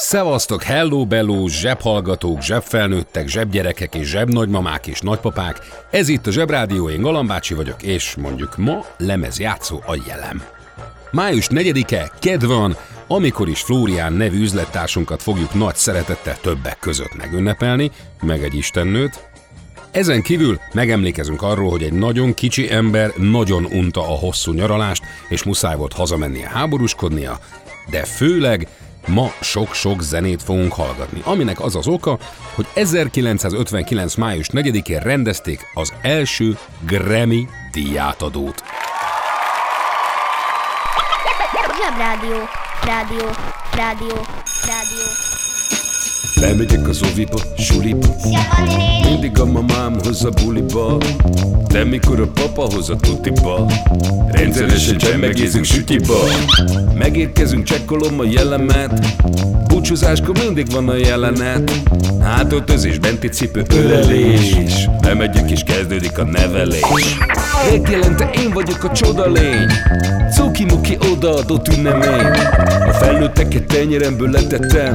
Szevasztok, hello, bello, zsebhallgatók, zsebfelnőttek, zsebgyerekek és zsebnagymamák és nagypapák. Ez itt a Zsebrádió, én Galambácsi vagyok, és mondjuk ma lemezjátszó a jelem. Május 4-e, kedv van, amikor is Flórián nevű üzlettársunkat fogjuk nagy szeretettel többek között megünnepelni, meg egy istennőt. Ezen kívül megemlékezünk arról, hogy egy nagyon kicsi ember nagyon unta a hosszú nyaralást, és muszáj volt hazamennie háborúskodnia, de főleg Ma sok-sok zenét fogunk hallgatni, aminek az az oka, hogy 1959. május 4-én rendezték az első Grammy díjátadót. Zsebrádió, rádió, rádió, rádió. Lemegyek az oviba, suliba Mindig a mamám hoz a buliba. De mikor a papa hoz a tutiba Rendszeresen csemmegézünk sütiba. Megérkezünk, csekkolom a jellemet. Búcsúzáskor mindig van a jelenet. Hátöltözés, benti cipő, ölelés. Lemegyek és kezdődik a nevelés. Megjelente én vagyok a csoda lény. Cuki-muki odaadott ünnemény. A felnőtteket tenyeremből letettem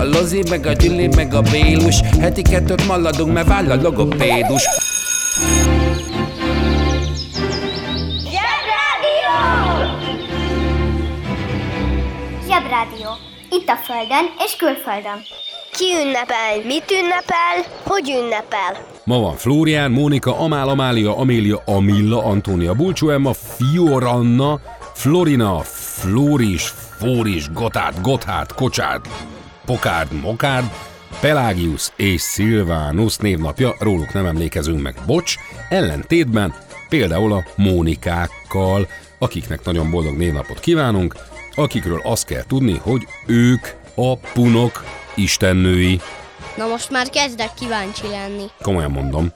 a Lozi, meg a Gyüli, meg a Bélus Heti kettőt maladunk, mert váll a logopédus Zsebrádió! Zsebrádió. Itt a Földön és külföldön. Ki ünnepel? Mit ünnepel? Hogy ünnepel? Ma van Flórián, Mónika, Amál, Amália, Amélia, Amilla, Antónia, Bulcsú Emma, Fioranna, Florina, Floris, Fóris, Gotthard, Gotthard, Kocsárd, Pokárd, Mokárd, Pelágius és Szilvánus névnapja, róluk nem emlékezünk meg, bocs, ellentétben például a Mónikákkal, akiknek nagyon boldog névnapot kívánunk, akikről azt kell tudni, hogy ők a punok istennői. Na most már kezdek kíváncsi lenni. Komolyan mondom.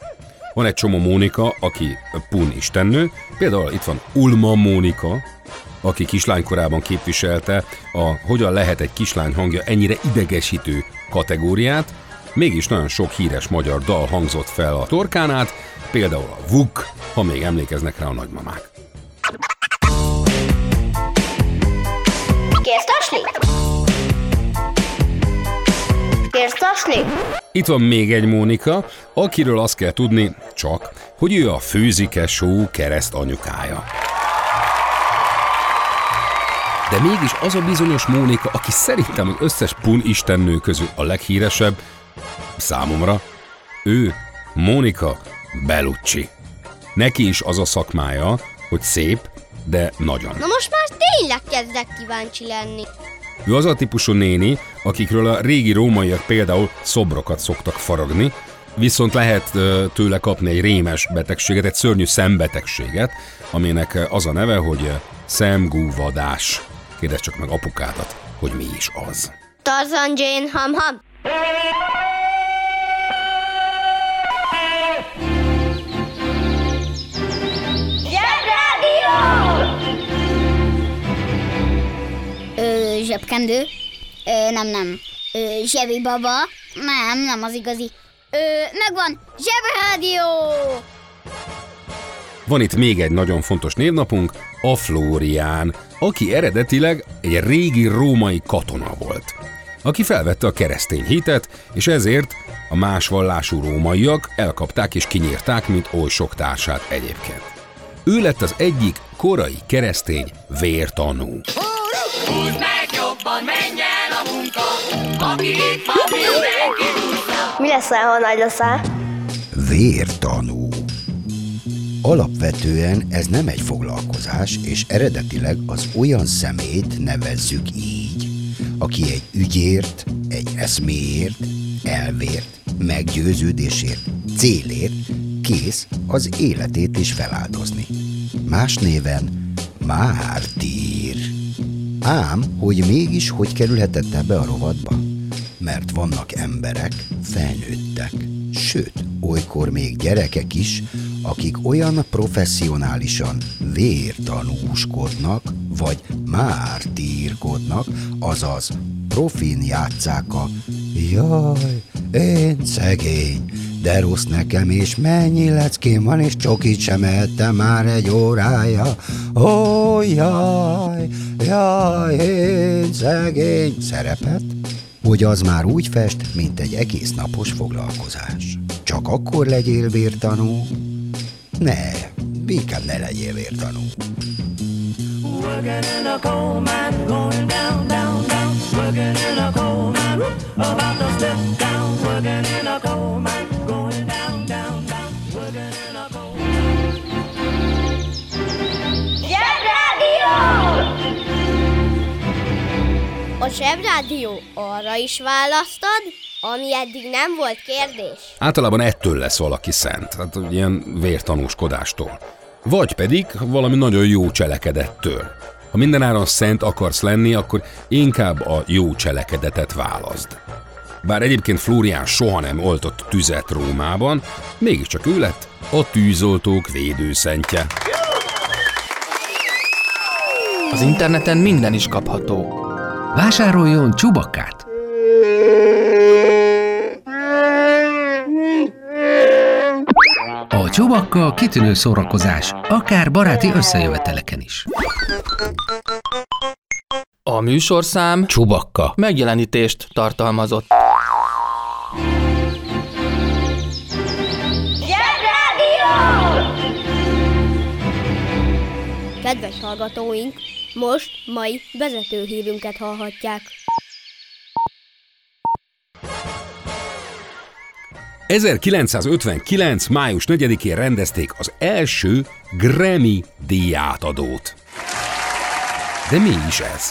Van egy csomó Mónika, aki Pun istennő, például itt van Ulma Mónika, aki kislánykorában képviselte a hogyan lehet egy kislány hangja ennyire idegesítő kategóriát, mégis nagyon sok híres magyar dal hangzott fel a torkán át, például a Vuk, ha még emlékeznek rá a nagymamák. Kérsz tasni? Kérsz tasni? Itt van még egy Mónika, akiről azt kell tudni csak, hogy ő a főzike show kereszt anyukája. De mégis az a bizonyos Mónika, aki szerintem az összes pun istennő közül a leghíresebb, számomra, ő Mónika Bellucci. Neki is az a szakmája, hogy szép, de nagyon. Na most már tényleg kezdek kíváncsi lenni. Ő az a típusú néni, akikről a régi rómaiak például szobrokat szoktak faragni, viszont lehet tőle kapni egy rémes betegséget, egy szörnyű szembetegséget, aminek az a neve, hogy szemgúvadás. Kérdezz csak meg apukádat, hogy mi is az. Tarzan Jane Ham Ham. Zsebrádió! Ö, zsebkendő? Ö, nem, nem. Ö, zsebi baba? Nem, nem az igazi. Ö, megvan! Zsebrádió! Van itt még egy nagyon fontos névnapunk, a Flórián, aki eredetileg egy régi római katona volt, aki felvette a keresztény hitet, és ezért a más vallású rómaiak elkapták és kinyírták, mint oly sok társát egyébként. Ő lett az egyik korai keresztény vértanú. Húzd meg jobban, menj el a munka, aki itt van, mindenki durva. Mi lesz, ha nagy leszel? Vértanú. Alapvetően ez nem egy foglalkozás, és eredetileg az olyan szemét nevezzük így, aki egy ügyért, egy eszméért, elvért, meggyőződésért, célért kész az életét is feláldozni. Más néven mártír. Ám, hogy mégis hogy kerülhetett ebbe a rovatba? Mert vannak emberek, felnőttek, sőt, olykor még gyerekek is, akik olyan professzionálisan vértanúskodnak, vagy mártírkodnak, azaz profin játszák a Jaj, én szegény, de rossz nekem, és mennyi leckém van, és csokit sem ettem már egy órája. Ó, jaj, jaj, én szegény szerepet, hogy az már úgy fest, mint egy egész napos foglalkozás. Csak akkor legyél vértanú? Ne, inkább ne legyél vértanú. Working in a coal mine, going down, down, down. Working in a coal mine, about to step down. Working in a coal mine, going down, down, down. Working in a coal Zsebrádió! A Zsebrádió arra is választad, ami eddig nem volt kérdés. Általában ettől lesz valaki szent, hát ilyen vértanúskodástól. Vagy pedig valami nagyon jó cselekedettől. Ha mindenáron szent akarsz lenni, akkor inkább a jó cselekedetet válaszd. Bár egyébként Flórián soha nem oltott tüzet Rómában, mégiscsak ő lett a tűzoltók védőszentje. Az interneten minden is kapható. Vásároljon csubakkát! A csubakka kitűnő szórakozás, akár baráti összejöveteleken is. A műsorszám Csubakka. megjelenítést tartalmazott. Zsebrádió! Kedves hallgatóink, most mai vezetőhírünket hallhatják. 1959. május 4-én rendezték az első Grammy díjátadót. De mi is ez?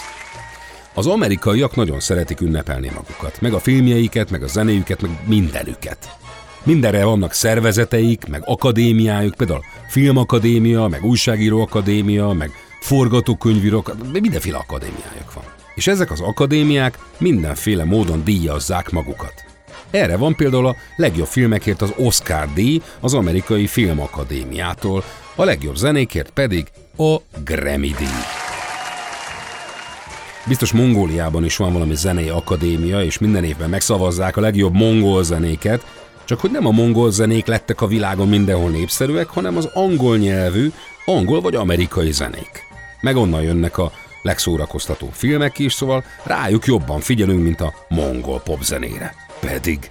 Az amerikaiak nagyon szeretik ünnepelni magukat, meg a filmjeiket, meg a zenéjüket, meg mindenüket. Mindenre vannak szervezeteik, meg akadémiájuk, például filmakadémia, meg újságíró akadémia, meg forgatókönyvíró, mindenféle akadémiájuk van. És ezek az akadémiák mindenféle módon díjazzák magukat. Erre van például a legjobb filmekért az Oscar díj az amerikai filmakadémiától, a legjobb zenékért pedig a Grammy díj. Biztos Mongóliában is van valami zenei akadémia, és minden évben megszavazzák a legjobb mongol zenéket, csak hogy nem a mongol zenék lettek a világon mindenhol népszerűek, hanem az angol nyelvű, angol vagy amerikai zenék. Meg onnan jönnek a legszórakoztató filmek is, szóval rájuk jobban figyelünk, mint a mongol popzenére. Pedig.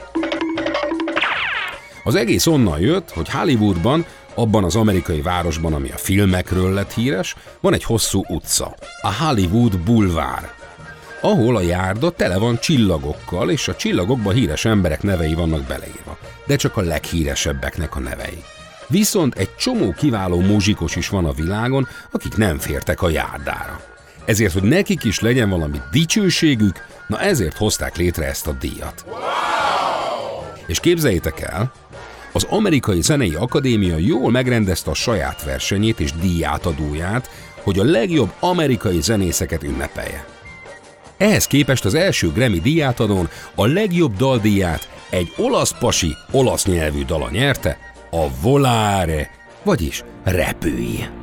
Az egész onnan jött, hogy Hollywoodban, abban az amerikai városban, ami a filmekről lett híres, van egy hosszú utca, a Hollywood Boulevard, ahol a járda tele van csillagokkal, és a csillagokban híres emberek nevei vannak beleírva, de csak a leghíresebbeknek a nevei. Viszont egy csomó kiváló muzsikos is van a világon, akik nem fértek a járdára. Ezért, hogy nekik is legyen valami dicsőségük, na ezért hozták létre ezt a díjat. És képzeljétek el, az Amerikai Zenei Akadémia jól megrendezte a saját versenyét és díjátadóját, hogy a legjobb amerikai zenészeket ünnepelje. Ehhez képest az első Grammy díjátadón a legjobb daldíját egy olasz pasi, olasz nyelvű dala nyerte, a Volare, vagyis Repülj.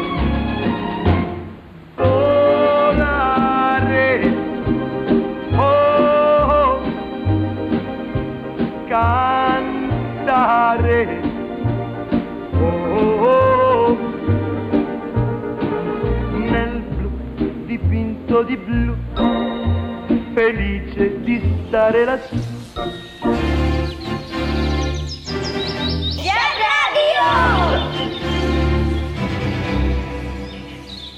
Di stare lassù.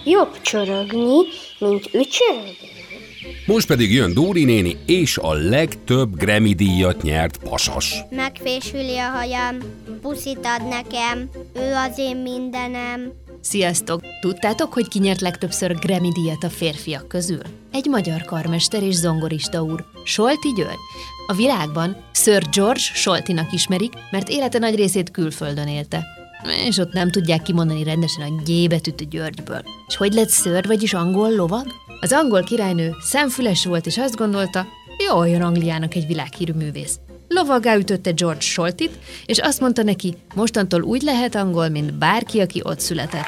Jobb csorogni, mint ücsörögni. Most pedig jön Dóri néni, és a legtöbb Grammy díjat nyert pasas. Megfésüli a hajam, puszit ad nekem, ő az én mindenem. Sziasztok! Tudtátok, hogy ki nyert legtöbbször Grammy díjat a férfiak közül? Egy magyar karmester és zongorista úr, Solti György. A világban Sir George Soltinak ismerik, mert élete nagy részét külföldön élte. És ott nem tudják kimondani rendesen a G betűt a Györgyből. És hogy lett ször, vagyis angol lovag? Az angol királynő szemfüles volt, és azt gondolta, jó jön Angliának egy világhírű művész. Lovaggá ütötte George Soltit, és azt mondta neki, mostantól úgy lehet angol, mint bárki, aki ott született.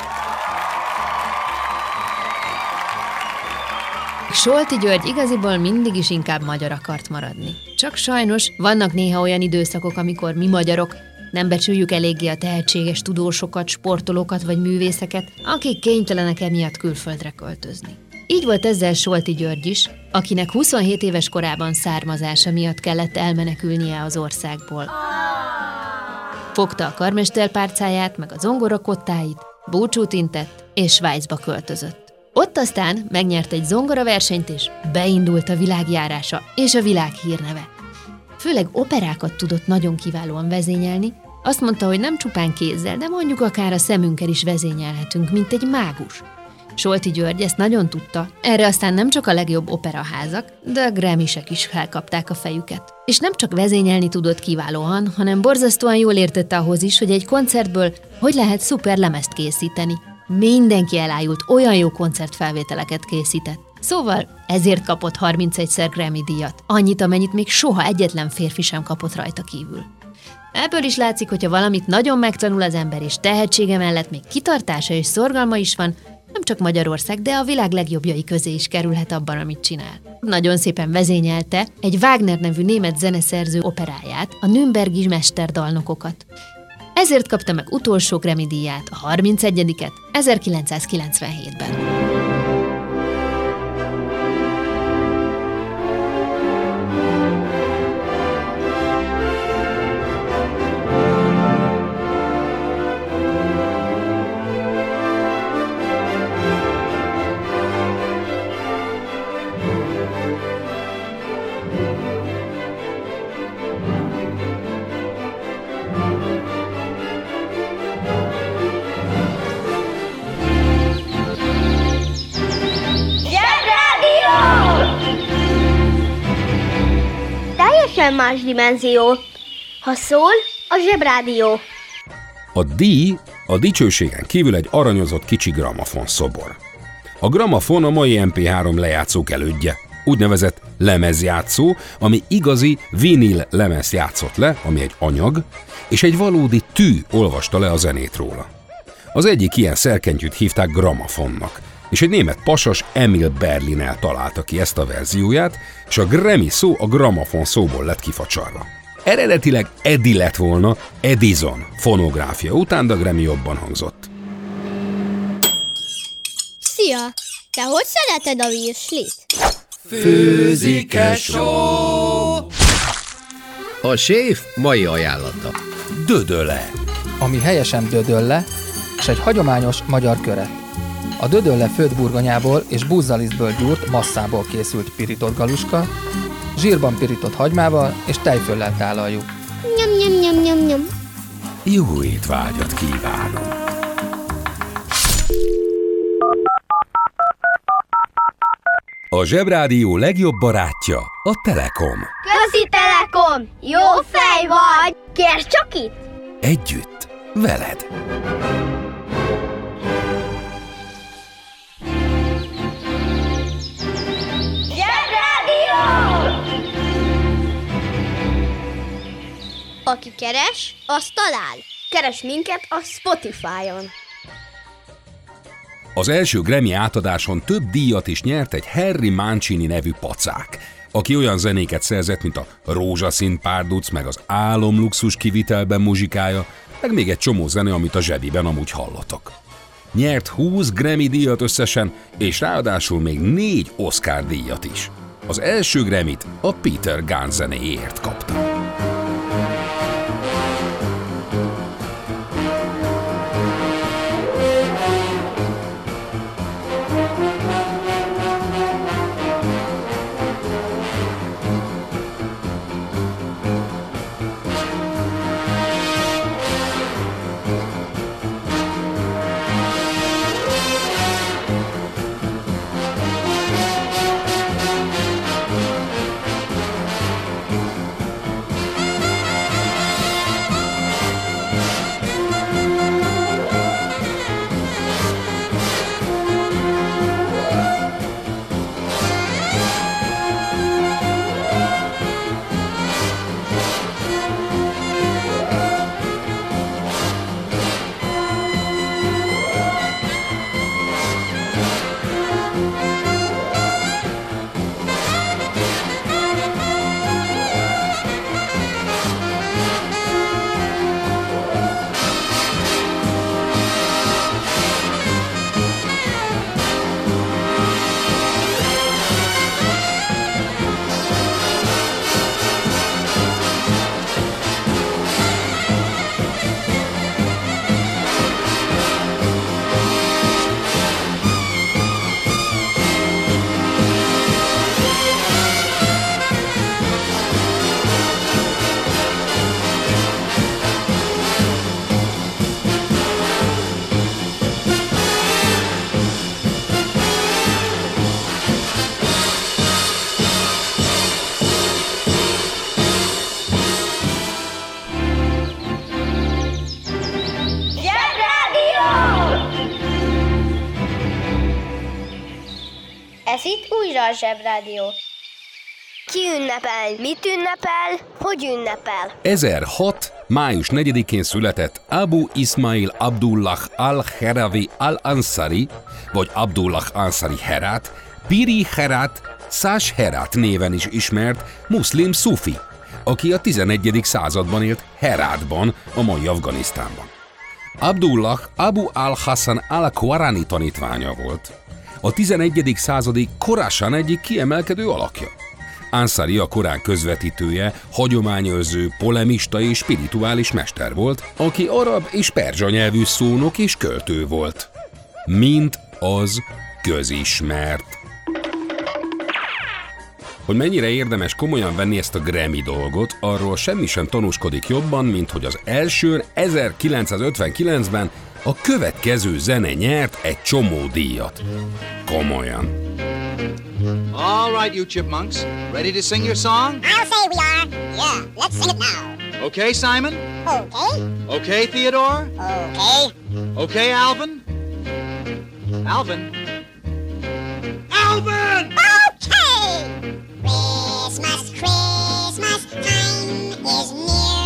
Solti György igaziból mindig is inkább magyar akart maradni. Csak sajnos vannak néha olyan időszakok, amikor mi magyarok nem becsüljük eléggé a tehetséges tudósokat, sportolókat vagy művészeket, akik kénytelenek emiatt külföldre költözni. Így volt ezzel Solti György is, akinek 27 éves korában származása miatt kellett elmenekülnie az országból. Fogta a karmesterpárcáját, meg a zongorakottáit, búcsút intett, és Svájcba költözött. Ott aztán megnyert egy zongoraversenyt, és beindult a világjárása és a világ hírneve. Főleg operákat tudott nagyon kiválóan vezényelni, azt mondta, hogy nem csupán kézzel, de mondjuk akár a szemünkkel is vezényelhetünk, mint egy mágus. Solti György ezt nagyon tudta, erre aztán nem csak a legjobb operaházak, de a Grammy-sek is felkapták a fejüket. És nem csak vezényelni tudott kiválóan, hanem borzasztóan jól értette ahhoz is, hogy egy koncertből hogy lehet szuper lemezt készíteni. Mindenki elájult, olyan jó koncertfelvételeket készített. Szóval ezért kapott 31-szer Grammy díjat, annyit, amennyit még soha egyetlen férfi sem kapott rajta kívül. Ebből is látszik, hogyha valamit nagyon megtanul az ember, és tehetsége mellett még kitartása és szorgalma is van, nem csak Magyarország, de a világ legjobbjai közé is kerülhet abban, amit csinál. Nagyon szépen vezényelte egy Wagner nevű német zeneszerző operáját, a Nürnbergi mesterdalnokokat. Ezért kapta meg utolsó Grammy díját, a 31-et 1997-ben. Teljesen más dimenzió. Ha szól, a zsebrádió. A díj a dicsőségen kívül egy aranyozott kicsi gramafon szobor. A gramafon a mai MP3 lejátszók elődje, úgynevezett lemezjátszó, ami igazi vinil lemez játszott le, ami egy anyag, és egy valódi tű olvasta le a zenét róla. Az egyik ilyen szerkentyűt hívták gramofonnak, és egy német pasas Emil Berliner találta ki ezt a verzióját, és a Grammy szó a gramofon szóból lett kifacsarva. Eredetileg Eddie lett volna, Edison fonográfia után, de a Grammy jobban hangzott. Szia! Te hogy szereted a virslit? Főzik-e só? A séf mai ajánlata. Dödöle. Ami helyesen dödölle, és egy hagyományos magyar köre. A dödölle főtt burgonyából és búzzalisztből gyúrt masszából készült pirított galuska, zsírban pirított hagymával és tejföllel tálaljuk. Nyom, nyom, nyom, nyom, nyom. Jó étvágyat kívánom! A Zsebrádió legjobb barátja a Telekom. Közi Telekom! Jó fej vagy! Kérd csak itt! Együtt, veled. Aki keres, az talál. Keres minket a Spotify-on. Az első Grammy átadáson több díjat is nyert egy Harry Mancini nevű pacák, aki olyan zenéket szerzett, mint a Rózsaszín párduc, meg az Álom luxus kivitelben muzsikája, meg még egy csomó zene, amit a zsebiben amúgy hallotok. Nyert 20 Grammy díjat összesen, és ráadásul még négy Oscar díjat is. Az első Grammy-t a Peter Gunn zenéért kapta. Zsebrádió. Ki ünnepel? Mit ünnepel? Hogy ünnepel? 1006. május 4-én született Abu Ismail Abdullah al-Heravi al-Ansari, vagy Abdullah Ansari Herat, Piri Herat, Szás Herat néven is ismert muszlim szufi, aki a 11. században élt Herátban, a mai Afganisztánban. Abdullah Abu al-Hassan al-Kwarani tanítványa volt. A 11. századi Korásan egyik kiemelkedő alakja. Ansari a Korán közvetítője, hagyományőrző, polemista és spirituális mester volt, aki arab és perzsa nyelvű szónok és költő volt. Mint az közismert. Hogy mennyire érdemes komolyan venni ezt a Grammy dolgot, arról semmi sem tanúskodik jobban, mint hogy az első 1959-ben a következő zene nyert egy csomó díjat. Komolyan. All right, you chipmunks. Ready to sing your song? I'll say we are. Yeah, let's sing it now. Okay, Simon? Okay. Okay, Theodore? Okay. Okay, Alvin? Alvin? Alvin! Okay! Christmas, Christmas time is near.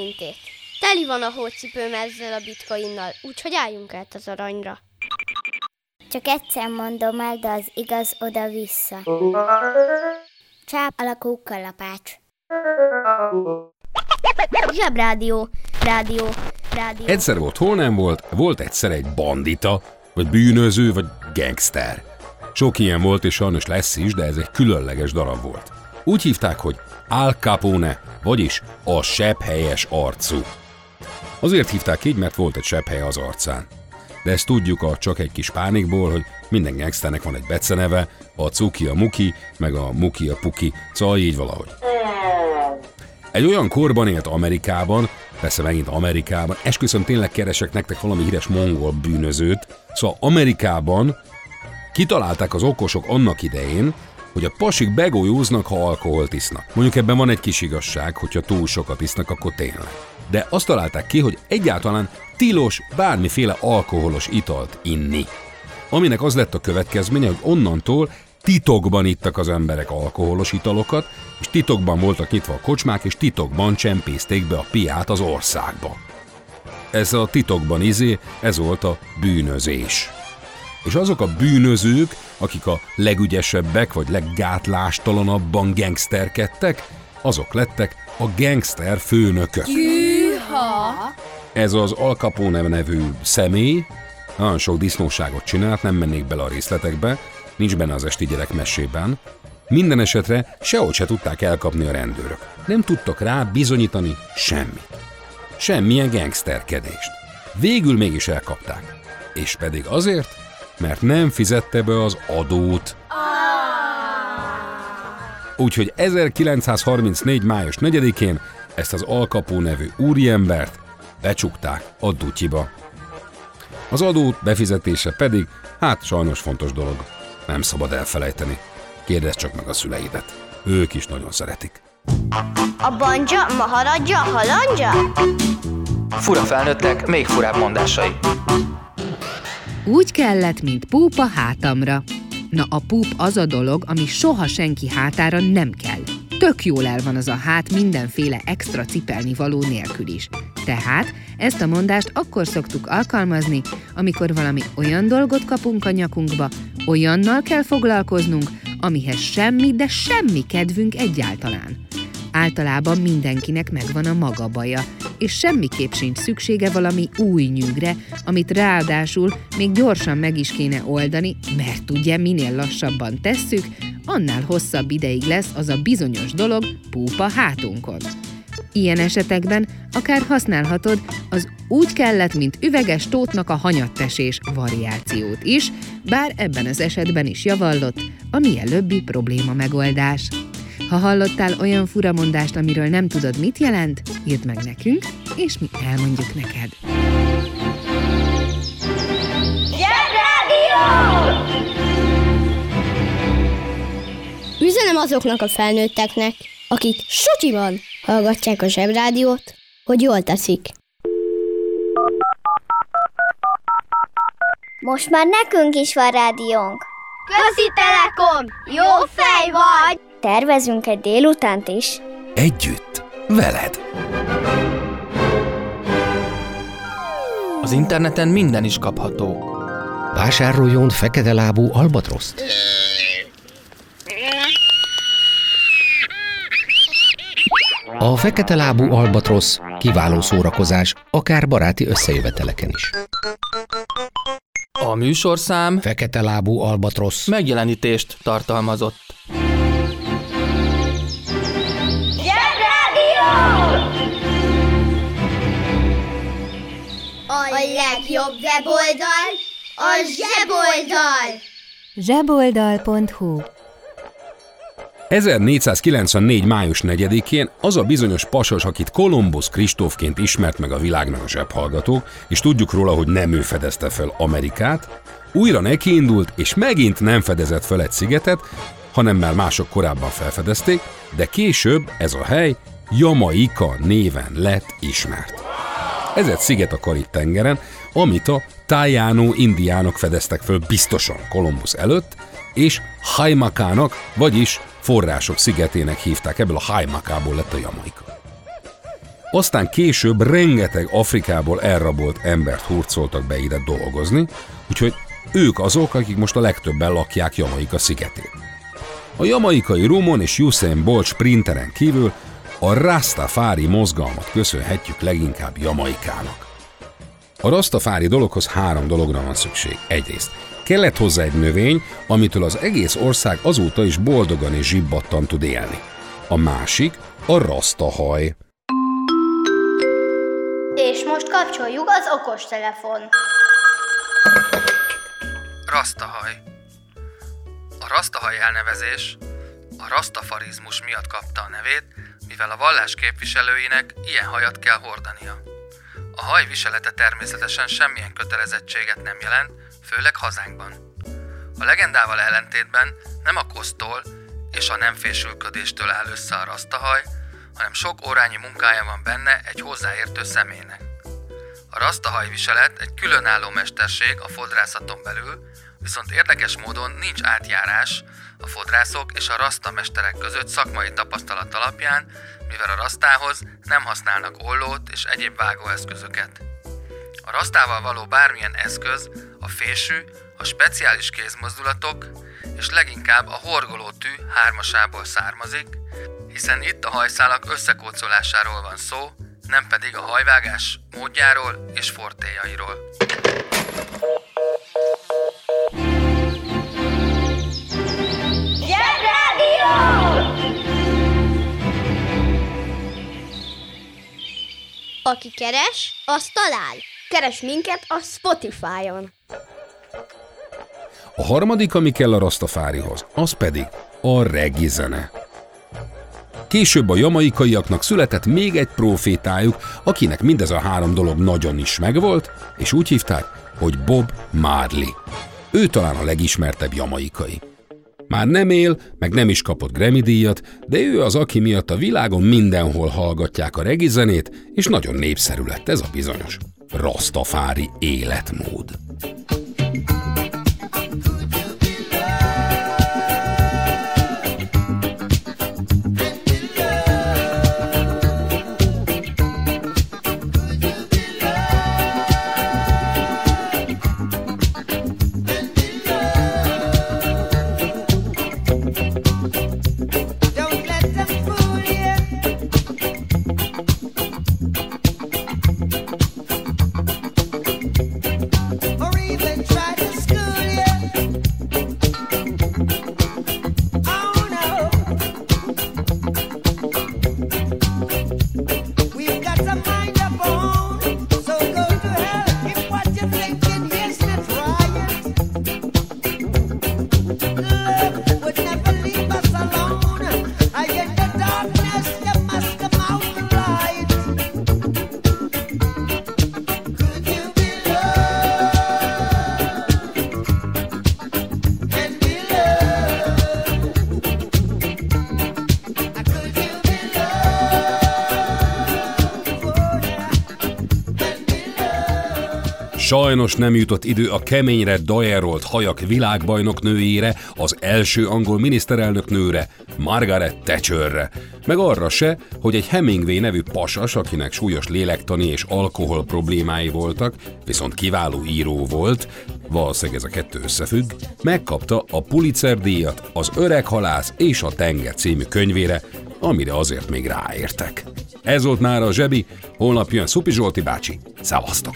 Őszintét. Teli van a hócipőm ezzel a bitcoinnal, úgyhogy álljunk át az aranyra. Csak egyszer mondom el, de az igaz oda-vissza. Csáp alakú kalapács. Zsebrádió, rádió, rádió. Egyszer volt, hol nem volt, volt egyszer egy bandita, vagy bűnöző, vagy gangster. Sok ilyen volt, és sajnos lesz is, de ez egy különleges darab volt. Úgy hívták, hogy Al Capone, vagyis a sebhelyes arcú. Azért hívták így, mert volt egy sebhelye az arcán. De ezt tudjuk a csak egy kis pánikból, hogy minden gangsternek van egy beceneve, a Cuki a Muki, meg a Muki a Puki, szóval így valahogy. Egy olyan korban élt Amerikában, persze megint Amerikában, esküszöm tényleg keresek nektek valami híres mongol bűnözőt, szóval Amerikában kitalálták az okosok annak idején, hogy a pasik begójóznak, ha alkoholt isznak. Mondjuk ebben van egy kis igazság, hogyha túl sokat isznak, akkor tényleg. De azt találták ki, hogy egyáltalán tilos bármiféle alkoholos italt inni. Aminek az lett a következménye, hogy onnantól titokban ittak az emberek alkoholos italokat, és titokban voltak nyitva a kocsmák, és titokban csempészték be a piát az országba. Ez a titokban izé, ez volt a bűnözés. És azok a bűnözők, akik a legügyesebbek vagy leggátlástalanabban gangsterkedtek, azok lettek a gangster főnökök. Gyűha! Ez az Al Capone nevű személy nagyon sok disznóságot csinált, nem mennék bele a részletekbe, nincs benne az esti gyerek mesében. Minden esetre sehogy se tudták elkapni a rendőrök. Nem tudtak rá bizonyítani semmit. Semmilyen gangsterkedést. Végül mégis elkapták. És pedig azért, mert nem fizette be az adót. Úgyhogy 1934. május 4-én ezt az Alkapó nevű úriembert becsukták a dutyiba. Az adó befizetése pedig, hát sajnos fontos dolog. Nem szabad elfelejteni. Kérdezz csak meg a szüleidet. Ők is nagyon szeretik. A banja, maharadja, halandja? Fura felnőttek, még furább mondásai. Úgy kellett, mint púp a hátamra. Na a púp az a dolog, ami soha senki hátára nem kell. Tök jól el van az a hát mindenféle extra cipelni való nélkül is. Tehát ezt a mondást akkor szoktuk alkalmazni, amikor valami olyan dolgot kapunk a nyakunkba, olyannal kell foglalkoznunk, amihez semmi, de semmi kedvünk egyáltalán. Általában mindenkinek megvan a maga baja, és semmiképp sincs szüksége valami új nyűgre, amit ráadásul még gyorsan meg is kéne oldani, mert ugye minél lassabban tesszük, annál hosszabb ideig lesz az a bizonyos dolog púpa hátunkon. Ilyen esetekben akár használhatod az úgy kellett, mint üveges tótnak a hanyattesés variációt is, bár ebben az esetben is javallott a mielőbbi probléma megoldás. Ha hallottál olyan furamondást, amiről nem tudod, mit jelent, írd meg nekünk, és mi elmondjuk neked. Üzenem azoknak a felnőtteknek, akik sutyiban hallgatják a zsebrádiót, hogy jól teszik. Most már nekünk is van rádiónk. Közi Telekom! Jó fej vagy! Tervezünk egy délutánt is. Együtt, veled. Az interneten minden is kapható. Vásároljon fekete lábú albatroszt. A fekete lábú albatrosz kiváló szórakozás, akár baráti összejöveteleken is. A műsorszám Fekete lábú albatrosz megjelenítést tartalmazott. Legjobb weboldal a zseboldal! zseboldal.hu 1494. május 4-én az a bizonyos pasas, akit Kolumbusz Kristófként ismert meg a világnak a zsebhallgató, és tudjuk róla, hogy nem ő fedezte fel Amerikát, újra nekiindult, és megint nem fedezett fel egy szigetet, hanem már mások korábban felfedezték, de később ez a hely Jamaika néven lett ismert. Ez egy sziget a Karib-tengeren, amit a Tájánó indiánok fedeztek föl biztosan Kolumbusz előtt, és Haimakának, vagyis források szigetének hívták, ebből a Haimakából lett a Jamaika. Aztán később rengeteg Afrikából elrabolt embert hurcoltak be ide dolgozni, úgyhogy Ők azok, akik most a legtöbben lakják Jamaika szigetén. A jamaikai Rumon és Usain Bolt sprinteren kívül a Rastafári mozgalmat köszönhetjük leginkább Jamaikának. A Rastafári dologhoz három dologra van szükség. Egyrészt kellett hozzá egy növény, amitől az egész ország azóta is boldogan és zsibbattan tud élni. A másik a rastahaj. És most kapcsoljuk az okostelefon. Rastahaj. A rastahaj elnevezés a rastafarizmus miatt kapta a nevét, mivel a vallás képviselőinek ilyen hajat kell hordania. A haj viselete természetesen semmilyen kötelezettséget nem jelent, főleg hazánkban. A legendával ellentétben nem a kosztól és a nem fésülködéstől áll össze a rasztahaj, hanem sok órányi munkája van benne egy hozzáértő személynek. A rasztahaj viselet egy különálló mesterség a fodrászaton belül, viszont érdekes módon nincs átjárás a fodrászok és a rasztamesterek között szakmai tapasztalat alapján, mivel a rasztához nem használnak ollót és egyéb vágóeszközöket. A rasztával való bármilyen eszköz, a fésű, a speciális kézmozdulatok és leginkább a horgolótű hármasából származik, hiszen itt a hajszálak összekócolásáról van szó, nem pedig a hajvágás módjáról és fortéjairól. Aki keres, az talál. Keres minket a Spotify-on. A harmadik, ami kell a Rastafárihoz, az pedig a regi zene. Később a jamaikaiaknak született még egy profétájuk, akinek mindez a három dolog nagyon is megvolt, és úgy hívták, hogy Bob Marley. Ő talán a legismertebb jamaikai. Már nem él, meg nem is kapott Grammy díjat, de ő az, aki miatt a világon mindenhol hallgatják a regi zenét, és nagyon népszerű lett ez a bizonyos Rastafári életmód. Sajnos nem jutott idő a keményre dajerolt hajak világbajnok nőjére, az első angol miniszterelnök nőre, Margaret Thatcherre, meg arra se, hogy egy Hemingway nevű pasas, akinek súlyos lélektani és alkohol problémái voltak, viszont kiváló író volt, valószínűleg ez a kettő összefügg, megkapta a Pulitzer díjat az Öreg halász és a Tenger című könyvére, amire azért még ráértek. Ez volt már a zsebi, holnap jön Szupi Zsolti bácsi. Szevasztok!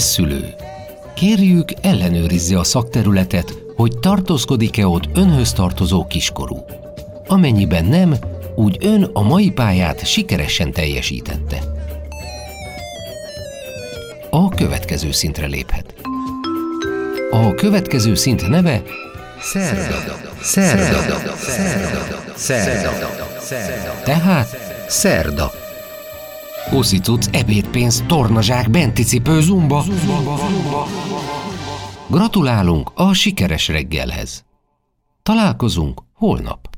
Kedves szülő! Kérjük, ellenőrizze a szakterületet, hogy tartózkodik-e ott önhöz tartozó kiskorú. Amennyiben nem, úgy ön a mai pályát sikeresen teljesítette. A következő szintre léphet. A következő szint neve Szerda. Szerda. Szerda. Szerda. Tehát Szerda. Uszicuc, ebédpénz, tornazsák, benticipő, zumba. Gratulálunk a sikeres reggelhez. Találkozunk holnap.